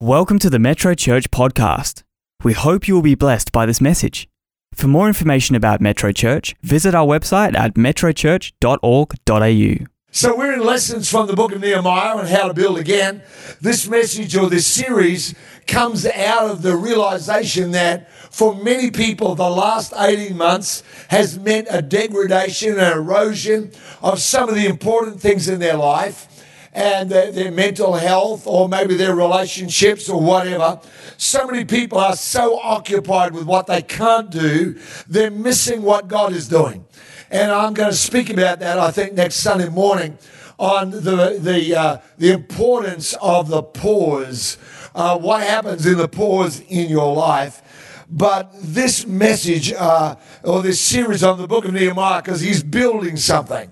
Welcome to the Metro Church podcast. We hope you will be blessed by this message. For more information about Metro Church, visit our website at metrochurch.org.au. So we're in lessons from the book of Nehemiah on how to build again. This message or this series comes out of the realization that for many people, the last 18 months has meant a degradation and erosion of some of the important things in their life and their, their, mental health or maybe their relationships or whatever. So many people are so occupied with what they can't do, they're missing what God is doing. And I'm going to speak about that, I think, next Sunday morning on the, the, uh, the importance of the pause, uh, what happens in the pause in your life. But this message uh, or this series on the book of Nehemiah, because he's building something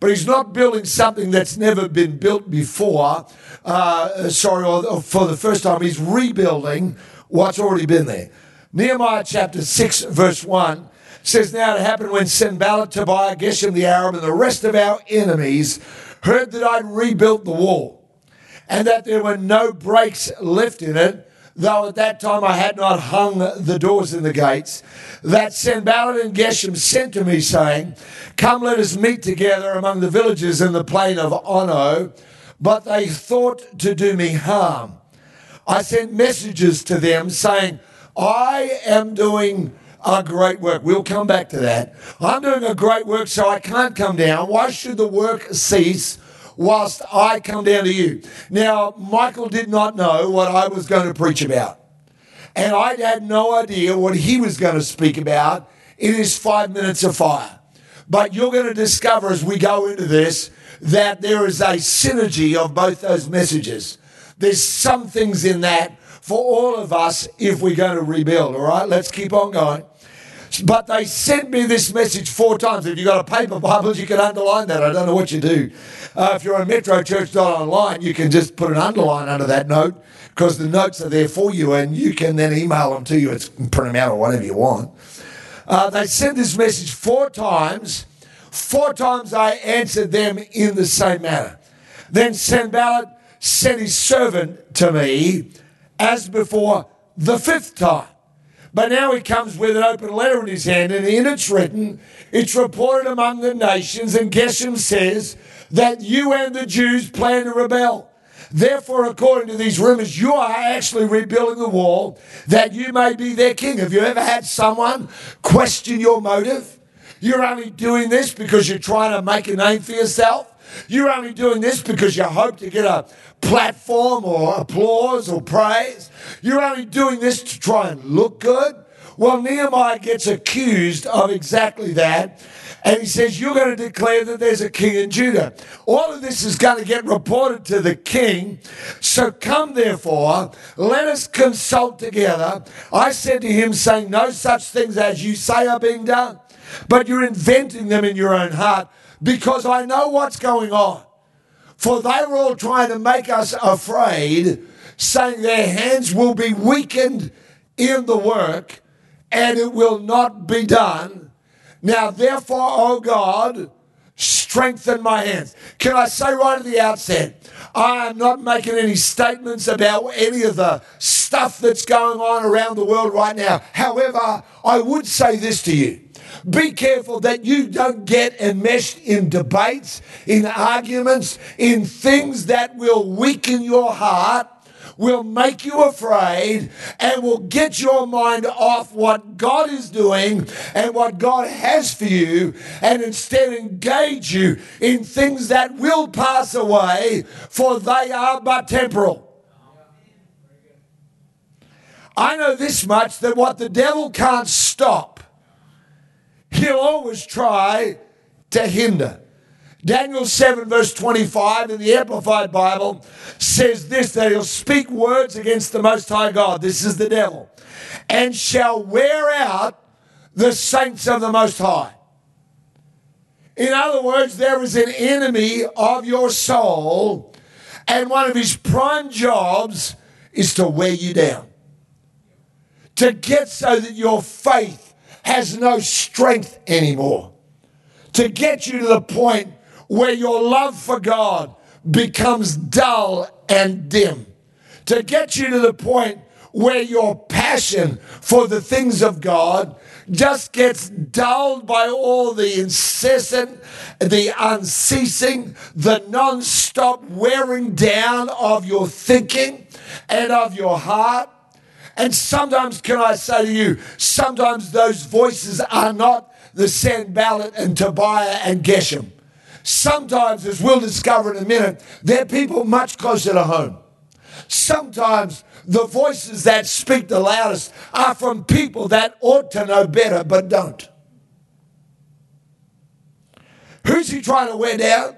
but he's not building something that's never been built before. Uh, sorry, or, or for the first time, he's rebuilding what's already been there. Nehemiah chapter 6, verse 1 says, Now it happened when Sanballat, Tobiah, Geshem the Arab, and the rest of our enemies heard that I'd rebuilt the wall and that there were no breaks left in it though at that time I had not hung the doors and the gates, that Sanballat and Geshem sent to me, saying, Come, let us meet together among the villages in the plain of Ono. But they thought to do me harm. I sent messages to them saying, I am doing a great work. We'll come back to that. I'm doing a great work, so I can't come down. Why should the work cease? Whilst I come down to you. Now, Michael did not know what I was going to preach about. And I had no idea what he was going to speak about in his five minutes of fire. But you're going to discover as we go into this that there is a synergy of both those messages. There's some things in that for all of us if we're going to rebuild. All right, let's keep on going. But they sent me this message four times. If you've got a paper Bible, you can underline that. I don't know what you do. Uh, if you're on metrochurch.online, you can just put an underline under that note because the notes are there for you and you can then email them to you. It's print them out or whatever you want. Uh, they sent this message four times. Four times I answered them in the same manner. Then Sanballat sent his servant to me as before the fifth time. But now he comes with an open letter in his hand, and in it's written, it's reported among the nations, and Geshem says that you and the Jews plan to rebel. Therefore, according to these rumors, you are actually rebuilding the wall that you may be their king. Have you ever had someone question your motive? You're only doing this because you're trying to make a name for yourself. You're only doing this because you hope to get a platform or applause or praise. You're only doing this to try and look good. Well, Nehemiah gets accused of exactly that. And he says, You're going to declare that there's a king in Judah. All of this is going to get reported to the king. So come, therefore, let us consult together. I said to him, saying, No such things as you say are being done, but you're inventing them in your own heart because I know what's going on. For they were all trying to make us afraid, saying their hands will be weakened in the work and it will not be done. Now, therefore, O God, strengthen my hands. Can I say right at the outset, I am not making any statements about any of the stuff that's going on around the world right now. However, I would say this to you. Be careful that you don't get enmeshed in debates, in arguments, in things that will weaken your heart will make you afraid and will get your mind off what God is doing and what God has for you and instead engage you in things that will pass away, for they are but temporal. I know this much that what the devil can't stop he'll always try to hinder. Daniel 7, verse 25 in the Amplified Bible says this that he'll speak words against the Most High God. This is the devil. And shall wear out the saints of the Most High. In other words, there is an enemy of your soul, and one of his prime jobs is to wear you down. To get so that your faith has no strength anymore. To get you to the point where your love for God becomes dull and dim. to get you to the point where your passion for the things of God just gets dulled by all the incessant, the unceasing, the non stop wearing down of your thinking and of your heart. And sometimes, can I say to you, sometimes those voices are not the Sanballat and Tobiah and Geshem. Sometimes, as we'll discover in a minute, they're people much closer to home. Sometimes the voices that speak the loudest are from people that ought to know better but don't. Who's he trying to wear down?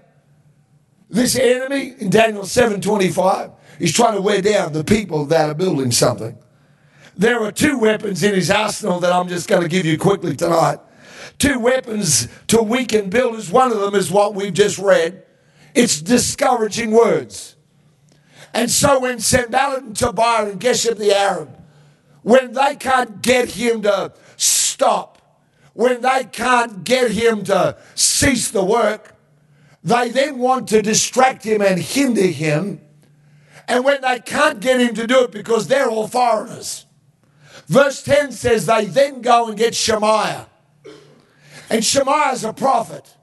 This enemy in Daniel 7:25. He's trying to wear down the people that are building something. There are two weapons in his arsenal that I'm just going to give you quickly tonight. Two weapons to weaken builders. One of them is what we've just read. It's discouraging words. And so when Sanballat and Tobiah and Geshem the Arab, when they can't get him to stop, when they can't get him to cease the work, they then want to distract him and hinder him. And when they can't get him to do it because they're all foreigners, verse 10 says they then go and get Shemaiah. And Shemaiah is a prophet.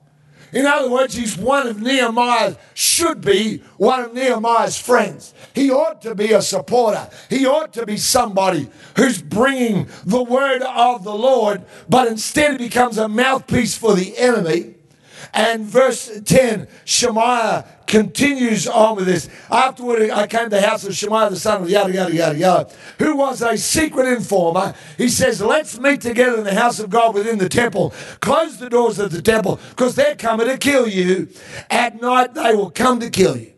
In other words, he's one of Nehemiah's, should be one of Nehemiah's friends. He ought to be a supporter. He ought to be somebody who's bringing the word of the Lord, but instead becomes a mouthpiece for the enemy. And verse 10, Shemaiah continues on with this. Afterward, I came to the house of Shemaiah, the son of yada, yada, yada, yada, who was a secret informer. He says, Let's meet together in the house of God within the temple. Close the doors of the temple because they're coming to kill you. At night, they will come to kill you.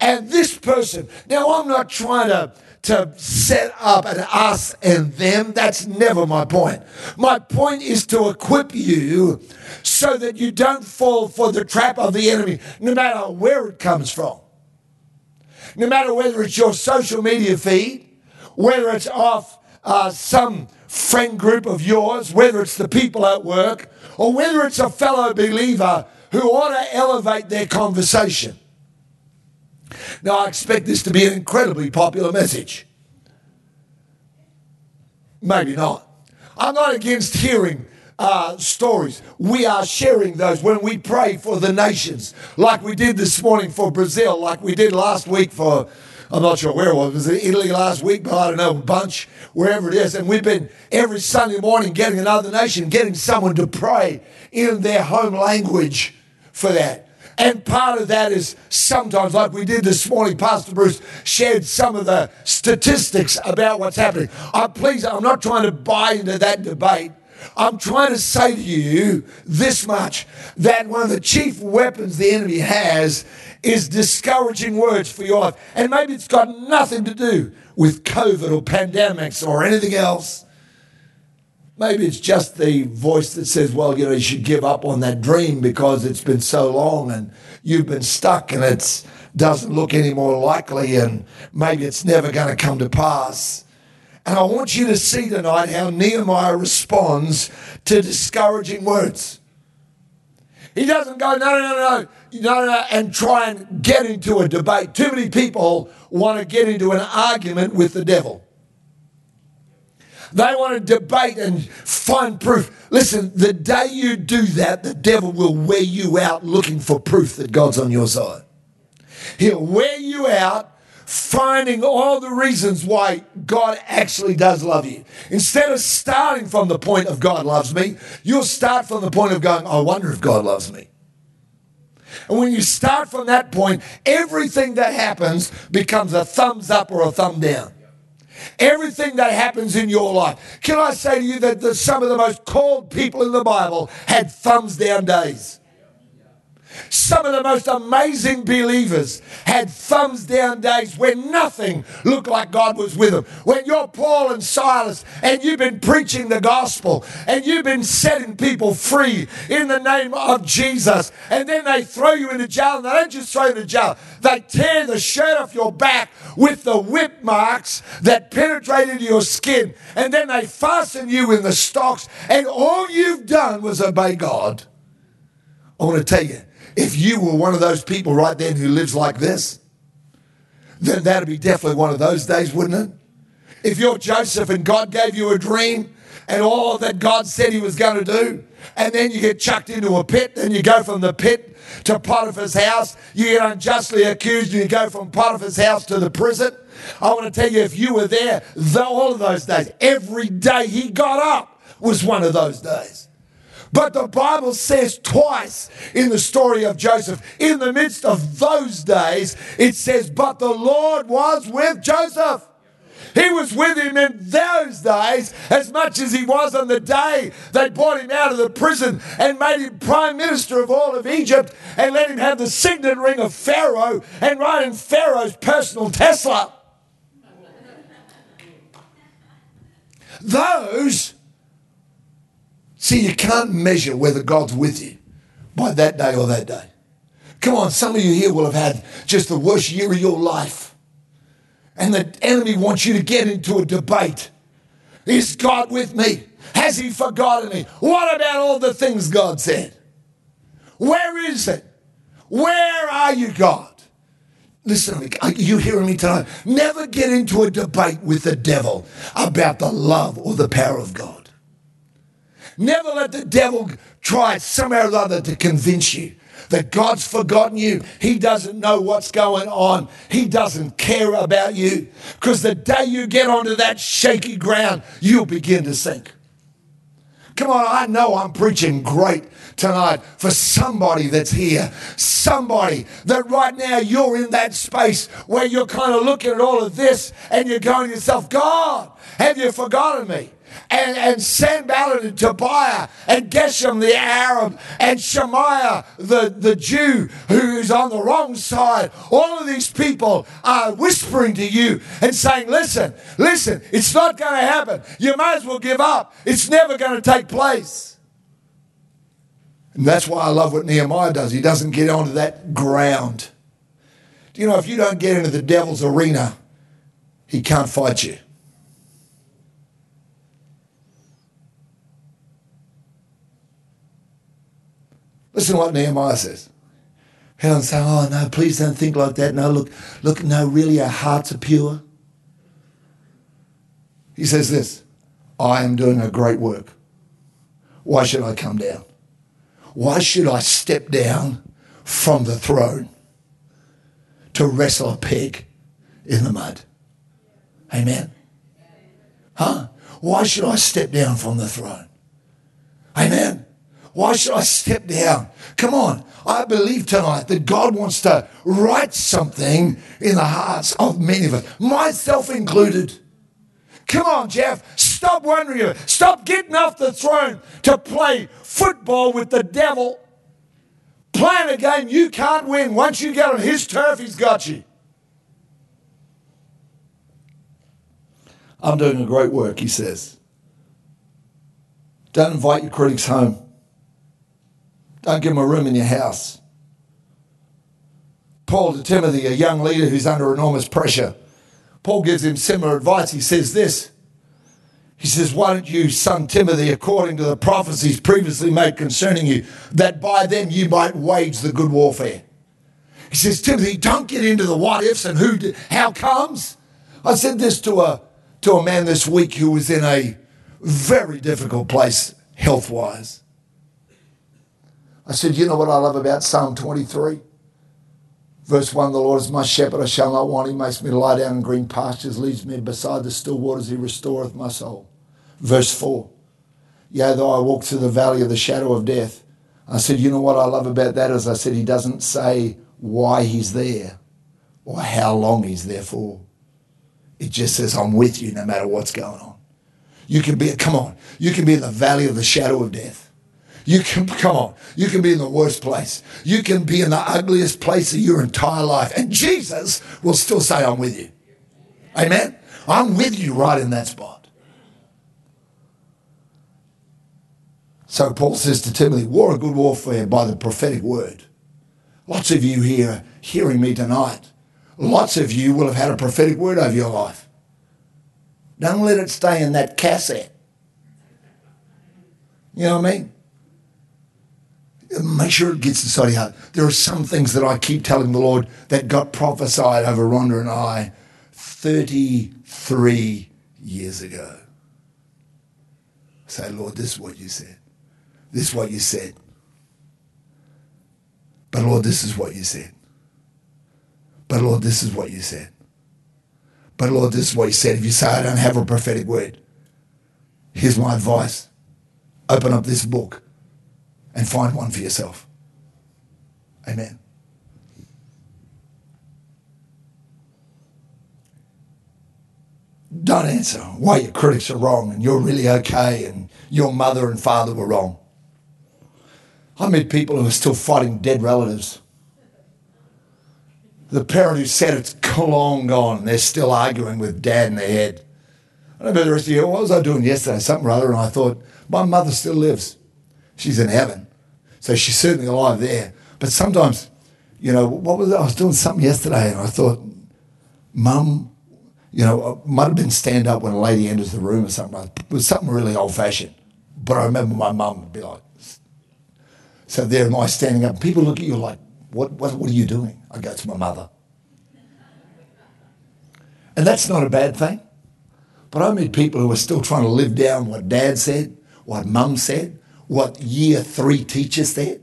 And this person, now I'm not trying to to set up an us and them. That's never my point. My point is to equip you so that you don't fall for the trap of the enemy, no matter where it comes from. No matter whether it's your social media feed, whether it's off uh, some friend group of yours, whether it's the people at work, or whether it's a fellow believer who ought to elevate their conversation. Now, I expect this to be an incredibly popular message. Maybe not. I'm not against hearing uh, stories. We are sharing those when we pray for the nations, like we did this morning for Brazil, like we did last week for, I'm not sure where it was, was it Italy last week, but I don't know, a bunch, wherever it is. And we've been every Sunday morning getting another nation, getting someone to pray in their home language for that. And part of that is sometimes, like we did this morning, Pastor Bruce shared some of the statistics about what's happening. I'm pleased, I'm not trying to buy into that debate. I'm trying to say to you this much that one of the chief weapons the enemy has is discouraging words for your life. And maybe it's got nothing to do with COVID or pandemics or anything else. Maybe it's just the voice that says, well, you know, you should give up on that dream because it's been so long and you've been stuck and it doesn't look any more likely and maybe it's never going to come to pass. And I want you to see tonight how Nehemiah responds to discouraging words. He doesn't go, no, no, no, no, no, no, and try and get into a debate. Too many people want to get into an argument with the devil. They want to debate and find proof. Listen, the day you do that, the devil will wear you out looking for proof that God's on your side. He'll wear you out finding all the reasons why God actually does love you. Instead of starting from the point of God loves me, you'll start from the point of going, I wonder if God loves me. And when you start from that point, everything that happens becomes a thumbs up or a thumb down. Everything that happens in your life. Can I say to you that the, some of the most called people in the Bible had thumbs down days? Some of the most amazing believers had thumbs down days when nothing looked like God was with them. When you're Paul and Silas and you've been preaching the gospel and you've been setting people free in the name of Jesus, and then they throw you into jail, and they don't just throw you into jail, they tear the shirt off your back with the whip marks that penetrated your skin, and then they fasten you in the stocks, and all you've done was obey God. I want to tell you, if you were one of those people right then who lives like this, then that'd be definitely one of those days, wouldn't it? If you're Joseph and God gave you a dream and all that God said he was going to do, and then you get chucked into a pit and you go from the pit to Potiphar's house, you get unjustly accused and you go from Potiphar's house to the prison. I want to tell you, if you were there, though all of those days, every day he got up was one of those days. But the Bible says twice in the story of Joseph, in the midst of those days, it says, But the Lord was with Joseph. He was with him in those days as much as he was on the day they brought him out of the prison and made him prime minister of all of Egypt and let him have the signet ring of Pharaoh and ride in Pharaoh's personal Tesla. Those, see, you can't measure whether God's with you by that day or that day. Come on, some of you here will have had just the worst year of your life. And the enemy wants you to get into a debate. Is God with me? Has he forgotten me? What about all the things God said? Where is it? Where are you, God? Listen to me. Are you hearing me tonight? Never get into a debate with the devil about the love or the power of God. Never let the devil try somehow or other to convince you that God's forgotten you. He doesn't know what's going on. He doesn't care about you. Because the day you get onto that shaky ground, you'll begin to sink. Come on, I know I'm preaching great tonight for somebody that's here. Somebody that right now you're in that space where you're kind of looking at all of this and you're going to yourself, God, have you forgotten me? And, and Sanballat and Tobiah and Geshem the Arab and Shemaiah the, the Jew who's on the wrong side. All of these people are whispering to you and saying, listen, listen, it's not going to happen. You might as well give up. It's never going to take place. And that's why I love what Nehemiah does. He doesn't get onto that ground. Do you know, if you don't get into the devil's arena, he can't fight you. Listen to what Nehemiah says. Helen say, oh no, please don't think like that. No, look, look, no, really our hearts are pure. He says this, I am doing a great work. Why should I come down? Why should I step down from the throne to wrestle a peg in the mud? Amen. Huh? Why should I step down from the throne? Amen. Why should I step down? Come on. I believe tonight that God wants to write something in the hearts of many of us, myself included. Come on, Geoff. Stop wondering. Stop getting off the throne to play football with the devil. Playing a game you can't win. Once you get on his turf, he's got you. I'm doing a great work, he says. Don't invite your critics home. Don't give him a room in your house. Paul to Timothy, a young leader who's under enormous pressure, Paul gives him similar advice. He says this He says, Why don't you, son Timothy, according to the prophecies previously made concerning you, that by them you might wage the good warfare? He says, Timothy, don't get into the what ifs and who, how comes. I said this to a, to a man this week who was in a very difficult place health wise. I said, You know what I love about Psalm 23? Verse 1 The Lord is my shepherd, I shall not want. He makes me lie down in green pastures, leads me beside the still waters, He restoreth my soul. Verse 4 Yea, though I walk through the valley of the shadow of death. I said, You know what I love about that is I said, He doesn't say why He's there or how long He's there for. It just says, I'm with you no matter what's going on. You can be, come on, you can be in the valley of the shadow of death. You can, come on, you can be in the worst place. You can be in the ugliest place of your entire life. And Jesus will still say, I'm with you. Amen? I'm with you right in that spot. So Paul says to Timothy, war a good warfare by the prophetic word. Lots of you here hearing me tonight, lots of you will have had a prophetic word over your life. Don't let it stay in that cassette. You know what I mean? Make sure it gets inside your heart. There are some things that I keep telling the Lord that got prophesied over Rhonda and I 33 years ago. Say, Lord, this is what you said. This is what you said. But Lord, this is what you said. But Lord, this is what you said. But Lord, this is what you said. If you say, I don't have a prophetic word, here's my advice. Open up this book and find one for yourself. Amen. Don't answer why your critics are wrong and you're really okay and your mother and father were wrong. I meet people who are still fighting dead relatives. The parent who said it's long gone, they're still arguing with dad in their head. I know the rest of you, what was I doing yesterday? Something or other, and I thought, my mother still lives. She's in heaven. So she's certainly alive there. But sometimes, you know, what was? I was doing something yesterday and I thought, Mum, you know, might have been stand up when a lady enters the room or something. It was something really old fashioned. But I remember my mum would be like, so there am I standing up. People look at you like, what, what, what are you doing? I go, it's my mother. And that's not a bad thing. But I meet people who are still trying to live down what dad said, what mum said, what year three teacher said,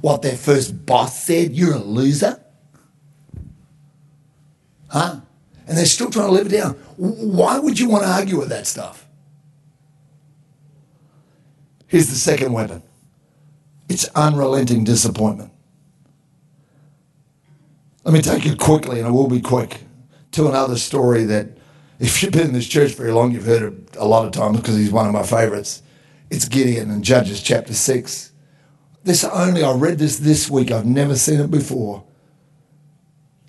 what their first boss said. You're a loser. Huh? And they're still trying to live it down. Why would you want to argue with that stuff? Here's the second weapon it's unrelenting disappointment. Let me take you quickly, and I will be quick, to another story that, if you've been in this church very long, you've heard it a lot of times because he's one of my favorites. It's Gideon in Judges chapter 6. This only, I read this this week, I've never seen it before.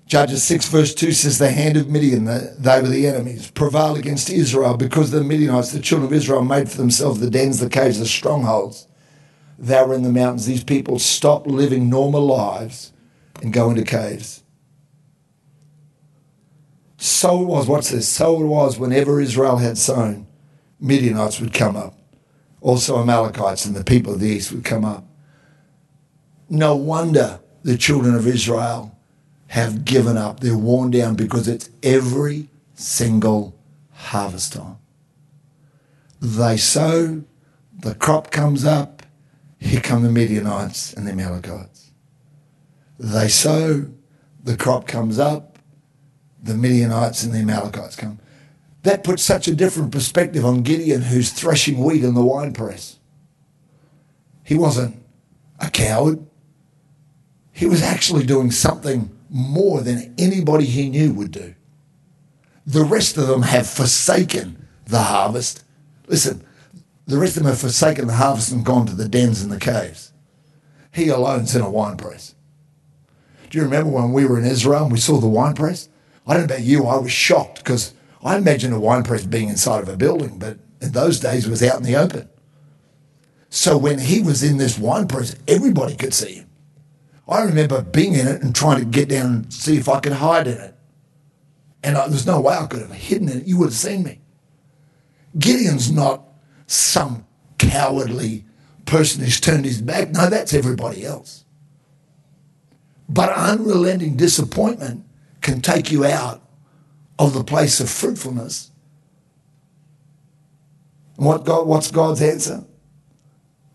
Judges 6, verse 2 says, The hand of Midian, the, they were the enemies, prevailed against Israel because the Midianites, the children of Israel, made for themselves the dens, the caves, the strongholds. They were in the mountains. These people stopped living normal lives and go into caves. So it was, what's this? So it was whenever Israel had sown, Midianites would come up. Also Amalekites and the people of the east would come up. No wonder the children of Israel have given up. They're worn down because it's every single harvest time. They sow, the crop comes up, here come the Midianites and the Amalekites. They sow, the crop comes up, the Midianites and the Amalekites come. That puts such a different perspective on Gideon, who's threshing wheat in the winepress. He wasn't a coward. He was actually doing something more than anybody he knew would do. The rest of them have forsaken the harvest. Listen, the rest of them have forsaken the harvest and gone to the dens and the caves. He alone's in a wine press. Do you remember when we were in Israel and we saw the wine press? I don't know about you, I was shocked because I imagine a wine press being inside of a building, but in those days it was out in the open. So when he was in this wine press, everybody could see him. I remember being in it and trying to get down and see if I could hide in it. And I, there's no way I could have hidden in it. You would have seen me. Gideon's not some cowardly person who's turned his back. No, that's everybody else. But unrelenting disappointment can take you out of the place of fruitfulness. And what God, what's God's answer?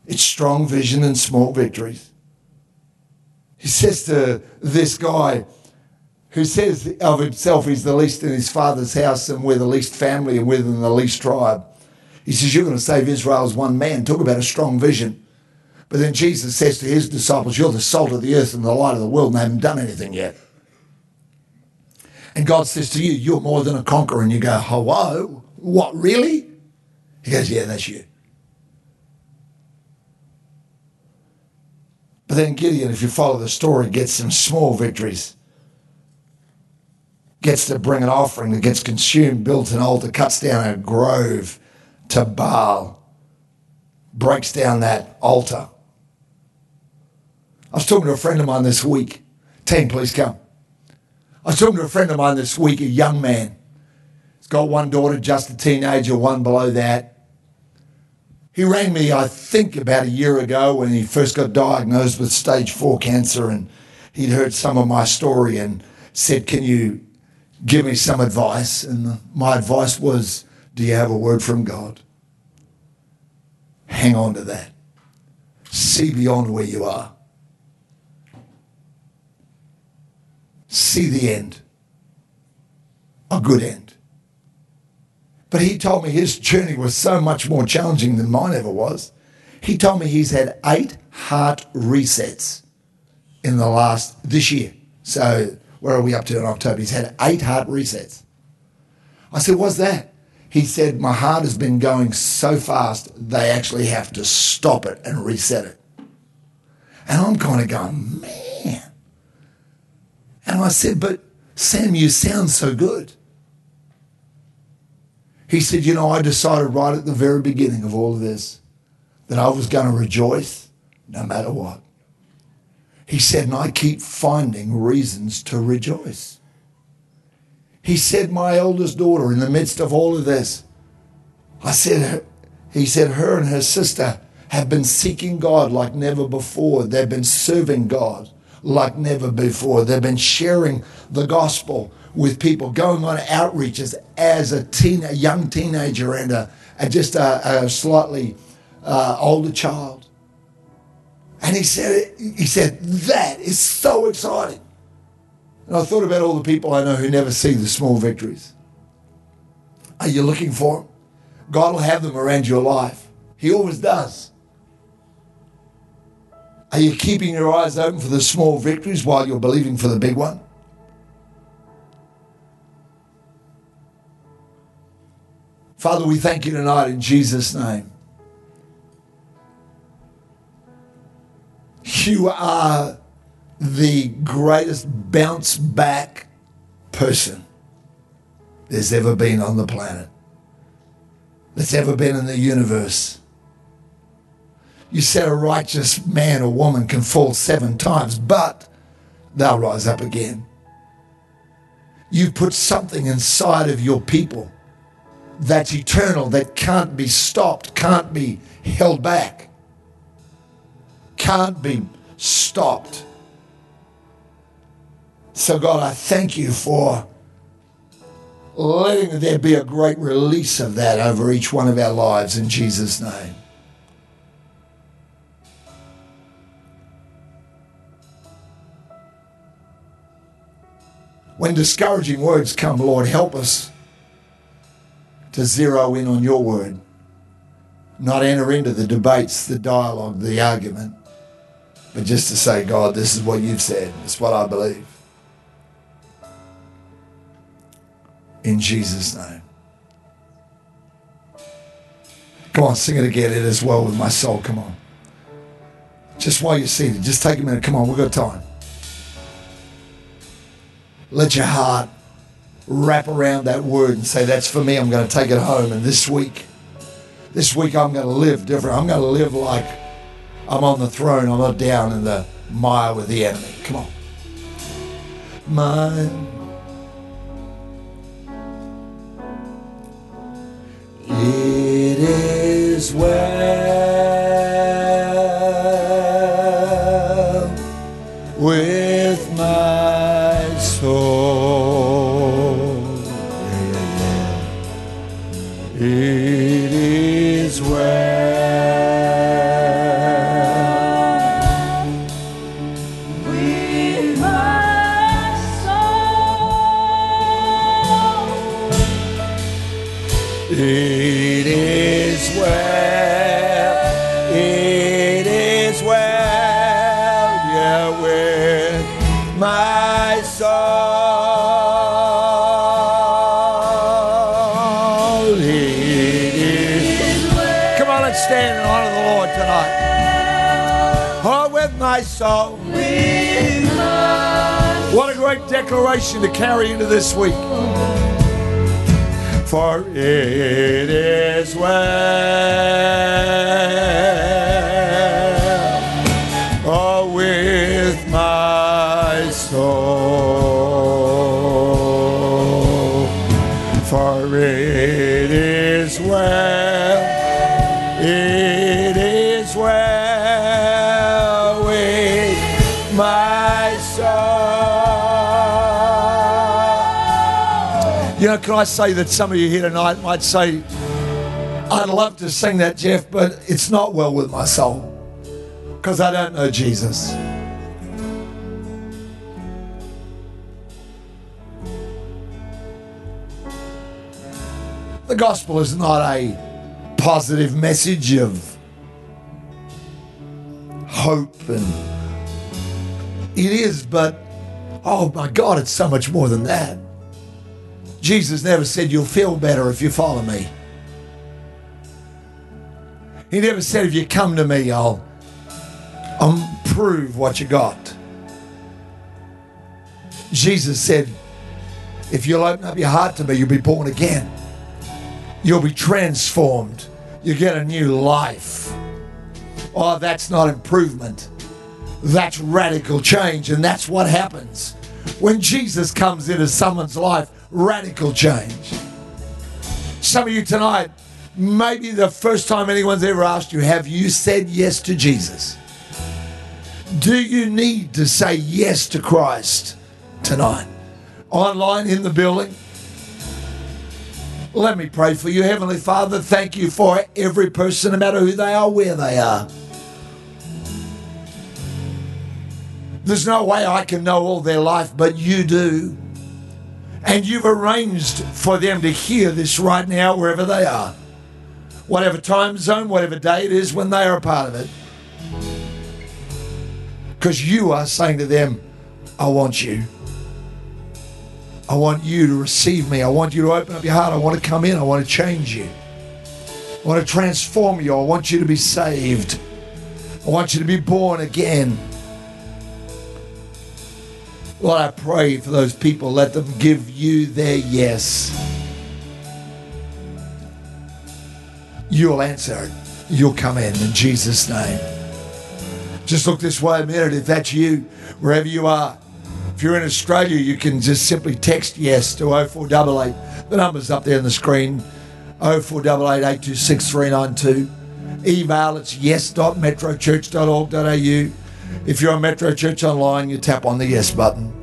It's strong vision and small victories. He says to this guy who says of himself he's the least in his father's house and we're the least family and we're in the least tribe. He says, You're going to save Israel as one man. Talk about a strong vision. But then Jesus says to his disciples, You're the salt of the earth and the light of the world and they haven't done anything yet. And God says to you, You're more than a conqueror. And you go, Hello? What, really? He goes, Yeah, that's you. But then Gideon, if you follow the story, gets some small victories. Gets to bring an offering that gets consumed, builds an altar, cuts down a grove to Baal, breaks down that altar. I was talking to a friend of mine this week. Team, please come. I was talking to a friend of mine this week, a young man. He's got one daughter, just a teenager, one below that. He rang me, I think, about a year ago when he first got diagnosed with stage four cancer, and he'd heard some of my story and said, Can you give me some advice? And my advice was, Do you have a word from God? Hang on to that. See beyond where you are. See the end. A good end. But he told me his journey was so much more challenging than mine ever was. He told me he's had eight heart resets in the last, this year. So where are we up to in October? He's had eight heart resets. I said, what's that? He said, my heart has been going so fast, they actually have to stop it and reset it. And I'm kind of going, man. And I said, but Sam, you sound so good. He said, You know, I decided right at the very beginning of all of this that I was going to rejoice no matter what. He said, and I keep finding reasons to rejoice. He said, My eldest daughter, in the midst of all of this, I said, He said, her and her sister have been seeking God like never before. They've been serving God like never before. They've been sharing the gospel with people, going on outreaches as a teen, a young teenager and a, just a, a slightly uh, older child. And he said, he said, that is so exciting. And I thought about all the people I know who never see the small victories. Are you looking for them? God will have them around your life. He always does. Are you keeping your eyes open for the small victories while you're believing for the big one? Father, we thank you tonight in Jesus' name. You are the greatest bounce back person there's ever been on the planet, that's ever been in the universe. You said a righteous man or woman can fall seven times, but they'll rise up again. You put something inside of your people that's eternal, that can't be stopped, can't be held back, can't be stopped. So, God, I thank you for letting there be a great release of that over each one of our lives in Jesus' name. When discouraging words come, Lord, help us to zero in on your word, not enter into the debates, the dialogue, the argument, but just to say, God, this is what you've said. It's what I believe. In Jesus' name. Come on, sing it again. It is well with my soul. Come on. Just while you're seated, just take a minute. Come on, we've got time. Let your heart wrap around that word and say, That's for me. I'm going to take it home. And this week, this week, I'm going to live different. I'm going to live like I'm on the throne. I'm not down in the mire with the enemy. Come on. Mine. It is well It is well. It is well, yeah, with my soul. It is. well. Come on, let's stand and honor the Lord tonight. Oh, with my soul. What a great declaration to carry into this week. For it is well oh, with my soul. For it know, can I say that some of you here tonight might say, I'd love to sing that, Geoff, but it's not well with my soul because I don't know Jesus. The gospel is not a positive message of hope and it is, but oh my God, it's so much more than that. Jesus never said you'll feel better if you follow me. He never said if you come to me, I'll, I'll prove what you got. Jesus said, if you'll open up your heart to me, you'll be born again. You'll be transformed. You get a new life. Oh, that's not improvement. That's radical change. And that's what happens when Jesus comes into someone's life radical change. Some of you tonight, maybe the first time anyone's ever asked you, have you said yes to Jesus? Do you need to say yes to Christ tonight? Online in the building? Let me pray for you. Heavenly Father, thank you for every person, no matter who they are, where they are. There's no way I can know all their life, but you do. And you've arranged for them to hear this right now, wherever they are. Whatever time zone, whatever day it is when they are a part of it. Because you are saying to them, I want you. I want you to receive me. I want you to open up your heart. I want to come in. I want to change you. I want to transform you. I want you to be saved. I want you to be born again. Lord, I pray for those people. Let them give you their yes. You'll answer. You'll come in in Jesus' name. Just look this way a minute. If that's you, wherever you are, if you're in Australia, you can just simply text yes to 0488. The number's up there on the screen 0488 826 392. Email it's yes.metrochurch.org.au. If you're on Metro Church Online, you tap on the yes button.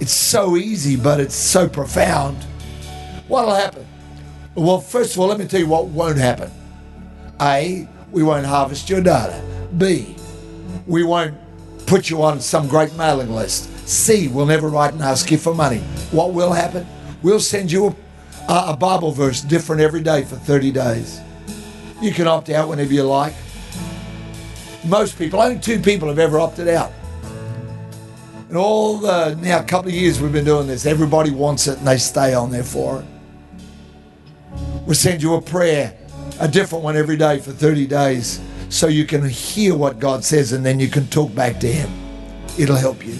It's so easy, but it's so profound. What'll happen? Well, first of all, let me tell you what won't happen. A, we won't harvest your data. B, we won't put you on some great mailing list. C, we'll never write and ask you for money. What will happen? We'll send you a, a Bible verse different every day for 30 days. You can opt out whenever you like. Most people, only two people have ever opted out. In all the now couple of years we've been doing this, everybody wants it and they stay on there for it. We'll send you a prayer, a different one every day for 30 days, so you can hear what God says and then you can talk back to Him. It'll help you.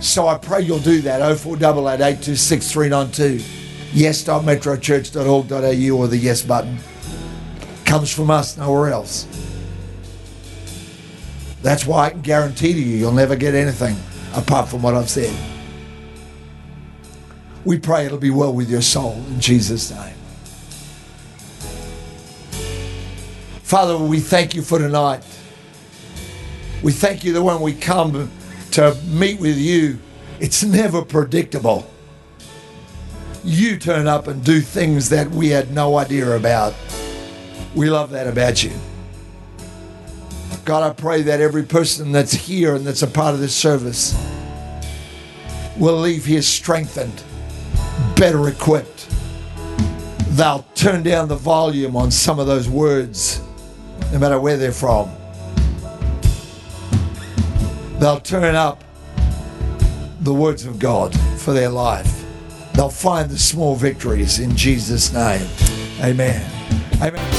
So I pray you'll do that. 0488 826 392. Yes.metrochurch.org.au or the yes button. Comes from us, nowhere else. That's why I can guarantee to you, you'll never get anything apart from what I've said. We pray it'll be well with your soul in Jesus' name. Father, we thank you for tonight. We thank you that when we come to meet with you, it's never predictable. You turn up and do things that we had no idea about. We love that about you. God, I pray that every person that's here and that's a part of this service will leave here strengthened, better equipped. They'll turn down the volume on some of those words, no matter where they're from. They'll turn up the words of God for their life. They'll find the small victories in Jesus' name. Amen. Amen.